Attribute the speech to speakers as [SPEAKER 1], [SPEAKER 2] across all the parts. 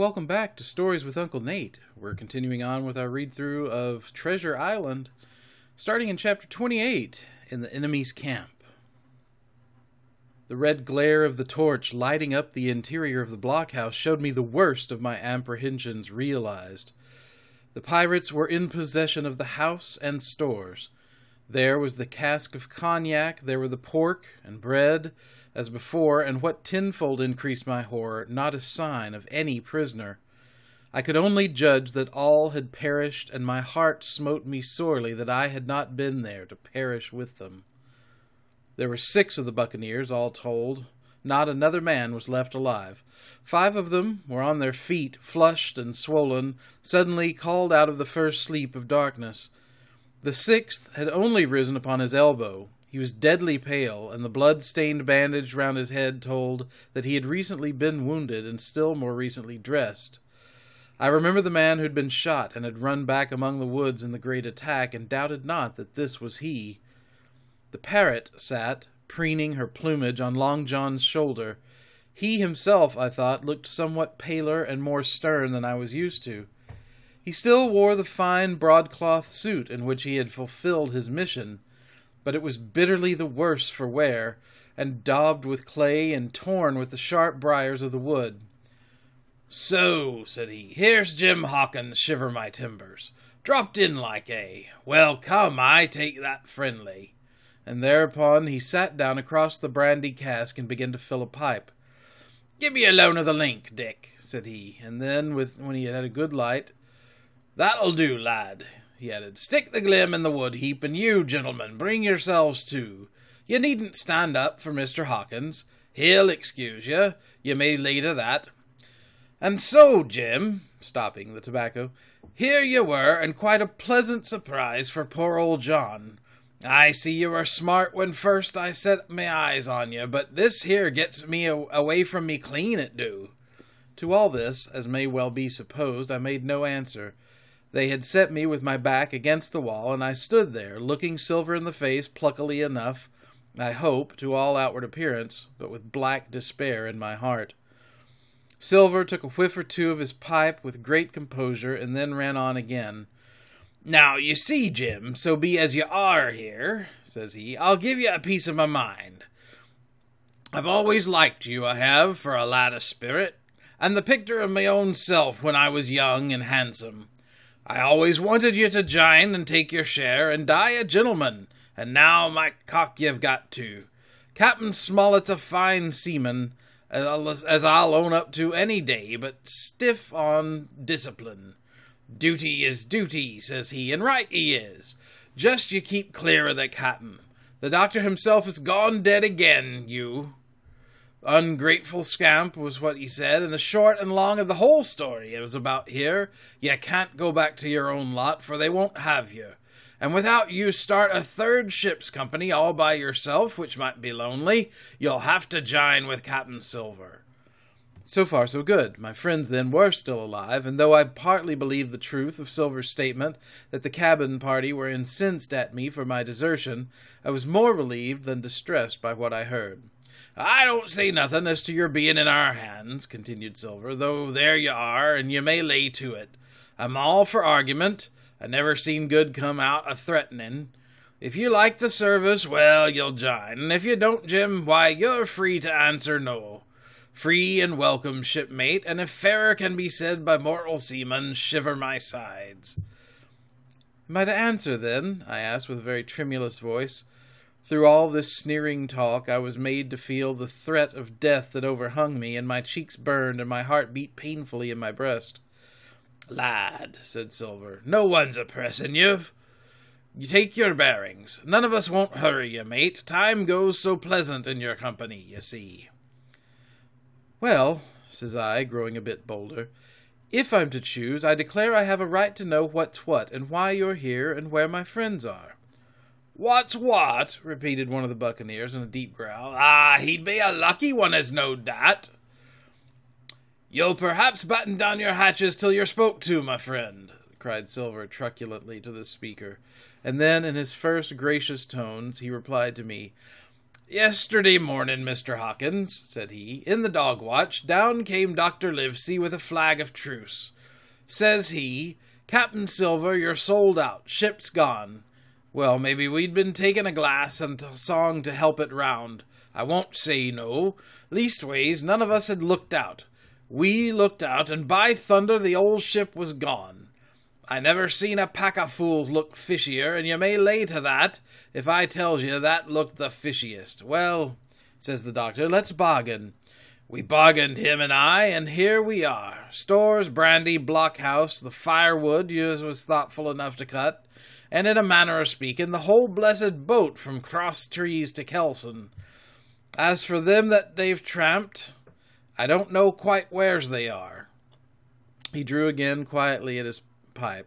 [SPEAKER 1] Welcome back to Stories with Uncle Nate. We're continuing on with our read through of Treasure Island, starting in chapter 28 in the enemy's camp. The red glare of the torch lighting up the interior of the blockhouse showed me the worst of my apprehensions realized. The pirates were in possession of the house and stores. There was the cask of cognac, there were the pork and bread, as before, and what tenfold increased my horror, not a sign of any prisoner. I could only judge that all had perished, and my heart smote me sorely that I had not been there to perish with them. There were six of the buccaneers, all told. Not another man was left alive. Five of them were on their feet, flushed and swollen, suddenly called out of the first sleep of darkness. The sixth had only risen upon his elbow, he was deadly pale, and the blood stained bandage round his head told that he had recently been wounded and still more recently dressed. I remember the man who had been shot and had run back among the woods in the great attack, and doubted not that this was he. The parrot sat, preening her plumage on Long John's shoulder. He himself, I thought, looked somewhat paler and more stern than I was used to. He still wore the fine broadcloth suit in which he had fulfilled his mission but it was bitterly the worse for wear, and daubed with clay and torn with the sharp briars of the wood.
[SPEAKER 2] So, said he, here's Jim Hawkins, shiver my timbers. Dropped in like a. Well, come, I take that friendly.
[SPEAKER 1] And thereupon he sat down across the brandy cask and began to fill a pipe.
[SPEAKER 2] Give me a loan of the link, Dick, said he,
[SPEAKER 1] and then, with when he had had a good light,
[SPEAKER 2] That'll do, lad he added. Stick the glim in the wood heap, and you, gentlemen, bring yourselves too. You needn't stand up for Mr. Hawkins. He'll excuse you. You may lay to that. And so, Jim, stopping the tobacco, here you were, and quite a pleasant surprise for poor old John. I see you were smart when first I set my eyes on you, but this here gets me away from me clean, it do.
[SPEAKER 1] To all this, as may well be supposed, I made no answer. They had set me with my back against the wall, and I stood there, looking Silver in the face pluckily enough, I hope, to all outward appearance, but with black despair in my heart. Silver took a whiff or two of his pipe with great composure, and then ran on again.
[SPEAKER 2] Now, you see, Jim, so be as you are here, says he, I'll give you a piece of my mind. I've always liked you, I have, for a lad of spirit, and the picture of my own self when I was young and handsome. I always wanted you to jine and take your share and die a gentleman, and now my cock you've got to. Captain Smollett's a fine seaman, as I'll own up to any day, but stiff on discipline. Duty is duty, says he, and right he is. Just you keep clear of the captain. The doctor himself is gone dead again, you. Ungrateful scamp was what he said, and the short and long of the whole story was about here. You can't go back to your own lot, for they won't have you. And without you start a third ship's company all by yourself, which might be lonely, you'll have to jine with Captain Silver.
[SPEAKER 1] So far, so good. My friends then were still alive, and though I partly believed the truth of Silver's statement that the cabin party were incensed at me for my desertion, I was more relieved than distressed by what I heard.
[SPEAKER 2] I don't say nothing as to your being in our hands, continued Silver, though there you are, and you may lay to it. I'm all for argument. I never seen good come out a threatening. If you like the service, well, you'll jine, and if you don't, Jim, why, you're free to answer no. Free and welcome, shipmate, and if fairer can be said by mortal seaman, shiver my sides.
[SPEAKER 1] Am I to answer, then? I asked with a very tremulous voice. Through all this sneering talk, I was made to feel the threat of death that overhung me, and my cheeks burned and my heart beat painfully in my breast.
[SPEAKER 2] Lad, said Silver, no one's oppressing you. You take your bearings. None of us won't hurry you, mate. Time goes so pleasant in your company, you see.
[SPEAKER 1] Well, says I, growing a bit bolder, if I'm to choose, I declare I have a right to know what's what, and why you're here, and where my friends are.
[SPEAKER 2] What's what? repeated one of the buccaneers in a deep growl. Ah, he'd be a lucky one as knowed that. You'll perhaps batten down your hatches till you're spoke to, my friend, cried Silver truculently to the speaker, and then in his first gracious tones he replied to me, Yesterday morning, Mr. Hawkins, said he, in the dog watch, down came Dr. Livesey with a flag of truce. Says he, Captain Silver, you're sold out, ship's gone. Well, maybe we'd been taking a glass and a song to help it round. I won't say no. Leastways, none of us had looked out. We looked out, and by thunder, the old ship was gone. I never seen a pack of fools look fishier, and you may lay to that if I tells you that looked the fishiest. Well, says the doctor, let's bargain. We bargained, him and I, and here we are. Stores, brandy, blockhouse, the firewood you was thoughtful enough to cut, and in a manner of speaking, the whole blessed boat from Cross Trees to Kelson. As for them that they've tramped, I don't know quite where's they are. He drew again quietly at his pipe.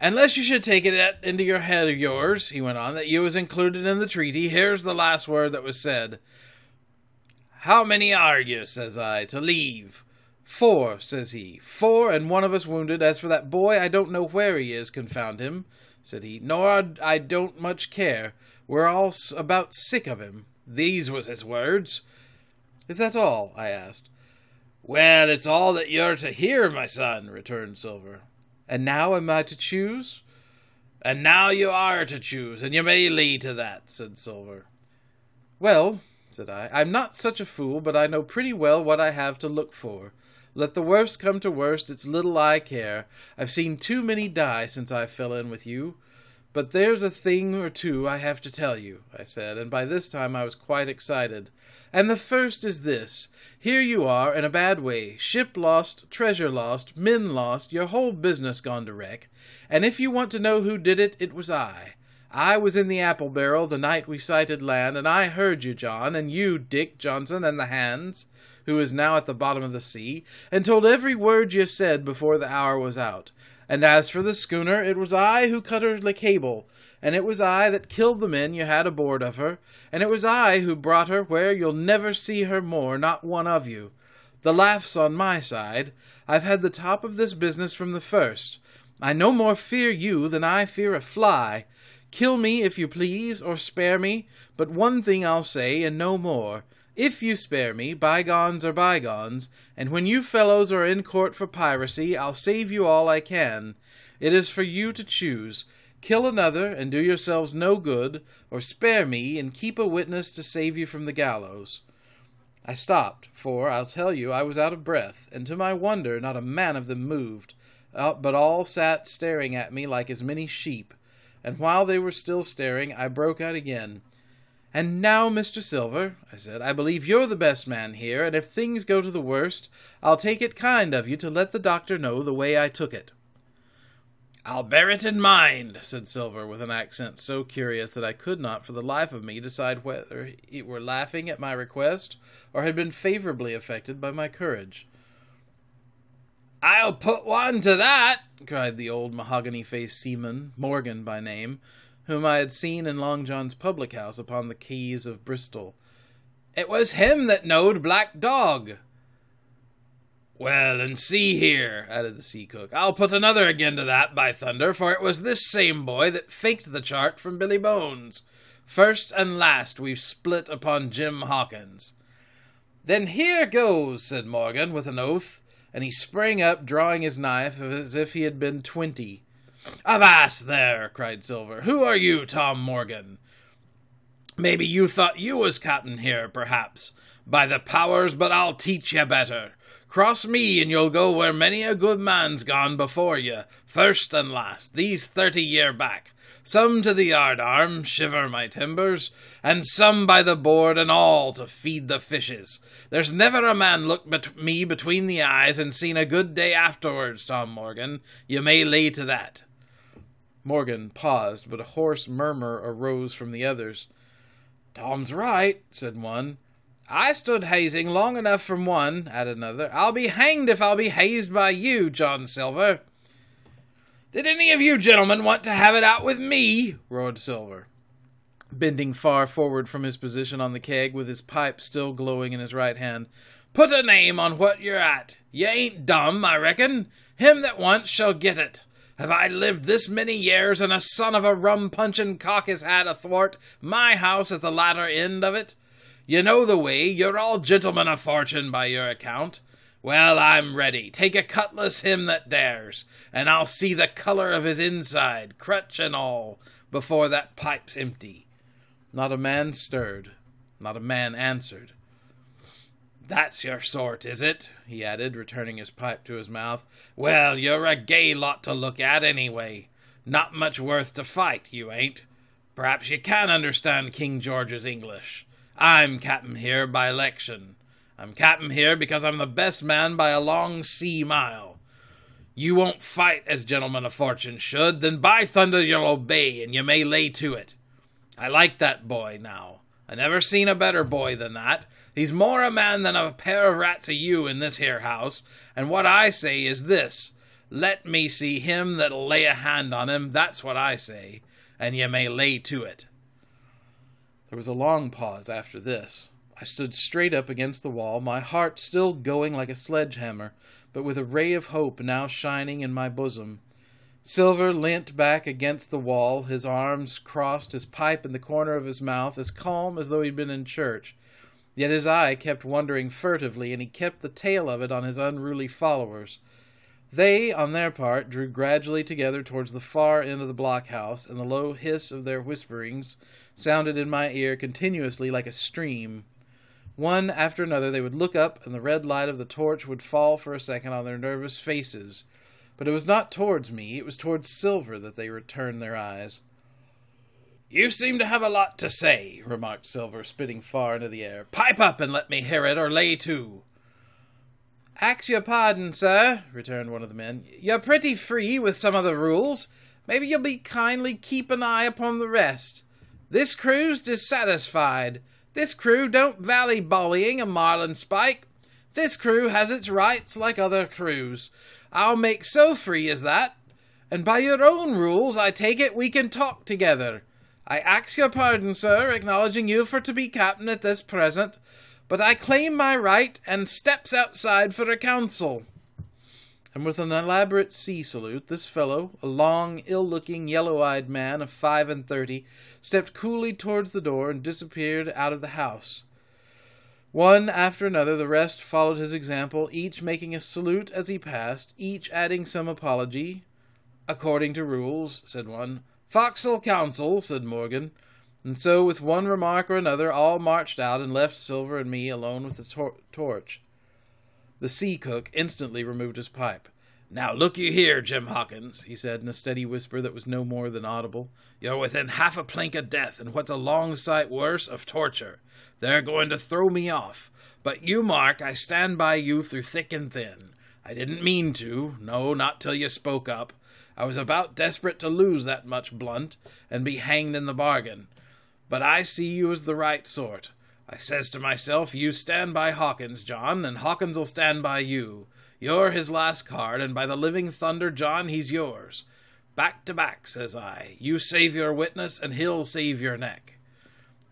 [SPEAKER 2] Unless you should take it into your head of yours, he went on, that you was included in the treaty, here's the last word that was said. How many are you, says I, to leave? Four, says he. Four, and one of us wounded. As for that boy, I don't know where he is, confound him, said he, nor I don't much care. We're all about sick of him. These was his words. Is that all? I asked. Well, it's all that you're to hear, my son, returned Silver. And now am I to choose? And now you are to choose, and you may lead to that, said Silver. Well, said I, I'm not such a fool, but I know pretty well what I have to look for. Let the worst come to worst, it's little I care. I've seen too many die since I fell in with you. But there's a thing or two I have to tell you, I said, and by this time I was quite excited. And the first is this here you are in a bad way, ship lost, treasure lost, men lost, your whole business gone to wreck, and if you want to know who did it, it was I. I was in the apple barrel the night we sighted land, and I heard you, John, and you, Dick Johnson, and the hands, who is now at the bottom of the sea, and told every word you said before the hour was out. And as for the schooner, it was I who cut her the cable, and it was I that killed the men you had aboard of her, and it was I who brought her where you'll never see her more, not one of you. The laugh's on my side. I've had the top of this business from the first. I no more fear you than I fear a fly. Kill me if you please, or spare me, but one thing I'll say, and no more. If you spare me, bygones are bygones, and when you fellows are in court for piracy, I'll save you all I can. It is for you to choose. Kill another and do yourselves no good, or spare me and keep a witness to save you from the gallows. I stopped, for, I'll tell you, I was out of breath, and to my wonder not a man of them moved, but all sat staring at me like as many sheep. And while they were still staring, I broke out again. And now, Mr. Silver, I said, I believe you're the best man here, and if things go to the worst, I'll take it kind of you to let the doctor know the way I took it. I'll bear it in mind, said Silver, with an accent so curious that I could not for the life of me decide whether he were laughing at my request or had been favorably affected by my courage. I'll put one to that, cried the old mahogany faced seaman, Morgan by name, whom I had seen in Long John's public house upon the quays of Bristol. It was him that knowed Black Dog. Well, and see here, added the sea cook, I'll put another again to that, by thunder, for it was this same boy that faked the chart from Billy Bones. First and last we've split upon Jim Hawkins. Then here goes, said Morgan, with an oath, and he sprang up, drawing his knife as if he had been twenty. Avast there, cried Silver. Who are you, Tom Morgan? Maybe you thought you was captain here, perhaps. By the powers, but I'll teach you better. Cross me, and you'll go where many a good man's gone before you, first and last, these thirty year back. Some to the yard arm, shiver my timbers, and some by the board and all to feed the fishes. There's never a man looked bet- me between the eyes and seen a good day afterwards, Tom Morgan. You may lay to that. Morgan paused, but a hoarse murmur arose from the others. Tom's right, said one. I stood hazing long enough from one, added another. I'll be hanged if I'll be hazed by you, John Silver. Did any of you gentlemen want to have it out with me? roared Silver, bending far forward from his position on the keg with his pipe still glowing in his right hand. Put a name on what you're at. You ain't dumb, I reckon. Him that wants shall get it. Have I lived this many years, and a son of a rum punchin' cock has had athwart my house at the latter end of it? You know the way, you're all gentlemen of fortune by your account. Well, I'm ready. Take a cutlass, him that dares, and I'll see the color of his inside, crutch and all, before that pipe's empty.
[SPEAKER 1] Not a man stirred. Not a man answered.
[SPEAKER 2] That's your sort, is it? he added, returning his pipe to his mouth. Well, you're a gay lot to look at, anyway. Not much worth to fight, you ain't. Perhaps you can understand King George's English. I'm captain here by election. I'm captain here because I'm the best man by a long sea mile. You won't fight as gentlemen of fortune should, then by thunder you'll obey, and you may lay to it. I like that boy now. I never seen a better boy than that. He's more a man than a pair of rats of you in this here house, and what I say is this let me see him that'll lay a hand on him, that's what I say, and ye may lay to it.
[SPEAKER 1] There was a long pause after this. I stood straight up against the wall, my heart still going like a sledgehammer, but with a ray of hope now shining in my bosom. Silver leant back against the wall, his arms crossed, his pipe in the corner of his mouth, as calm as though he'd been in church. Yet his eye kept wandering furtively, and he kept the tail of it on his unruly followers. They, on their part, drew gradually together towards the far end of the blockhouse, and the low hiss of their whisperings sounded in my ear continuously like a stream. One after another they would look up, and the red light of the torch would fall for a second on their nervous faces. But it was not towards me, it was towards Silver that they returned their eyes.
[SPEAKER 2] You seem to have a lot to say, remarked Silver, spitting far into the air. Pipe up and let me hear it, or lay to.
[SPEAKER 1] Ax your pardon, sir, returned one of the men. You're pretty free with some of the rules. Maybe you'll be kindly keep an eye upon the rest. This crew's dissatisfied. This crew don't valley bullying a marlin spike. This crew has its rights like other crews. I'll make so free as that. And by your own rules, I take it we can talk together. I ax your pardon, sir, acknowledging you for to be captain at this present, but I claim my right and steps outside for a council. And with an elaborate sea salute, this fellow, a long, ill looking, yellow eyed man of five and thirty, stepped coolly towards the door and disappeared out of the house. One after another, the rest followed his example, each making a salute as he passed, each adding some apology. According to rules, said one. Fo'c's'le Council, said Morgan. And so, with one remark or another, all marched out and left Silver and me alone with the tor- torch. The sea cook instantly removed his pipe.
[SPEAKER 2] Now look you here, Jim Hawkins, he said in a steady whisper that was no more than audible. You're within half a plank of death, and what's a long sight worse, of torture. They're going to throw me off. But you mark, I stand by you through thick and thin. I didn't mean to, no, not till you spoke up. I was about desperate to lose that much blunt and be hanged in the bargain. But I see you as the right sort. I says to myself, you stand by Hawkins, John, and Hawkins'll stand by you. You're his last card, and by the living thunder, John, he's yours. Back to back, says I. You save your witness, and he'll save your neck.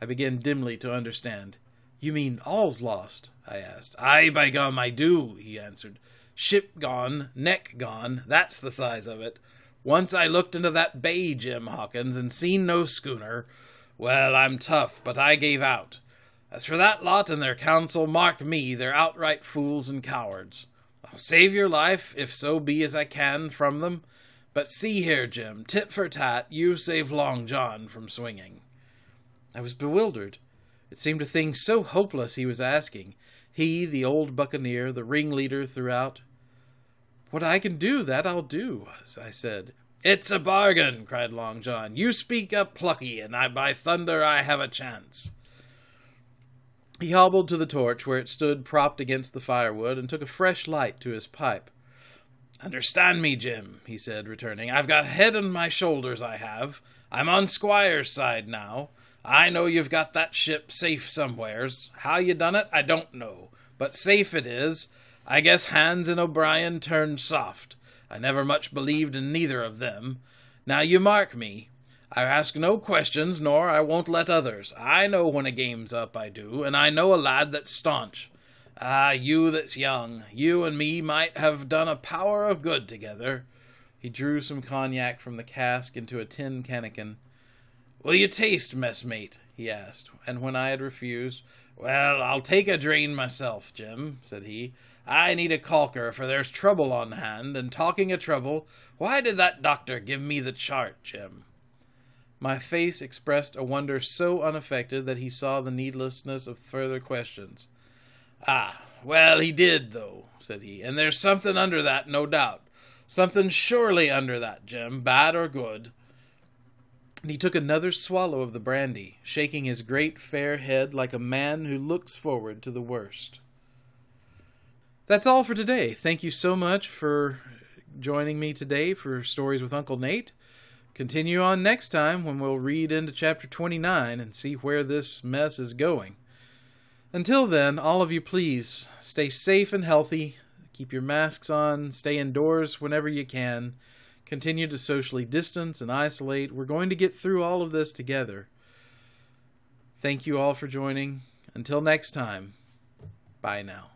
[SPEAKER 1] I begin dimly to understand. You mean all's lost? I asked.
[SPEAKER 2] Ay, by gum, I do, he answered. Ship gone, neck gone, that's the size of it. Once I looked into that bay, Jim Hawkins, and seen no schooner. Well, I'm tough, but I gave out. As for that lot and their counsel, mark me, they're outright fools and cowards. I'll save your life, if so be as I can, from them. But see here, Jim, tit for tat, you save Long John from swinging.
[SPEAKER 1] I was bewildered. It seemed a thing so hopeless he was asking. He, the old buccaneer, the ringleader throughout, what I can do, that I'll do, I said.
[SPEAKER 2] It's a bargain, cried Long John. You speak up plucky, and I, by thunder, I have a chance.
[SPEAKER 1] He hobbled to the torch where it stood propped against the firewood and took a fresh light to his pipe.
[SPEAKER 2] Understand me, Jim, he said, returning. I've got head on my shoulders, I have. I'm on Squire's side now. I know you've got that ship safe somewheres. How you done it, I don't know. But safe it is, I guess Hands and O'Brien turned soft. I never much believed in neither of them. Now you mark me. I ask no questions, nor I won't let others. I know when a game's up, I do, and I know a lad that's staunch. Ah, you that's young, you and me might have done a power of good together.
[SPEAKER 1] He drew some cognac from the cask into a tin cannikin.
[SPEAKER 2] Will you taste, messmate? he asked, and when I had refused, Well, I'll take a drain myself, Jim, said he. I need a caulker, for there's trouble on hand, and talking of trouble, why did that doctor give me the chart, Jim?
[SPEAKER 1] My face expressed a wonder so unaffected that he saw the needlessness of further questions.
[SPEAKER 2] Ah, well, he did, though, said he, and there's something under that, no doubt. Something surely under that, Jim, bad or good.
[SPEAKER 1] And he took another swallow of the brandy, shaking his great fair head like a man who looks forward to the worst. That's all for today. Thank you so much for joining me today for Stories with Uncle Nate. Continue on next time when we'll read into chapter 29 and see where this mess is going. Until then, all of you, please stay safe and healthy. Keep your masks on, stay indoors whenever you can continue to socially distance and isolate. We're going to get through all of this together. Thank you all for joining. Until next time, bye now.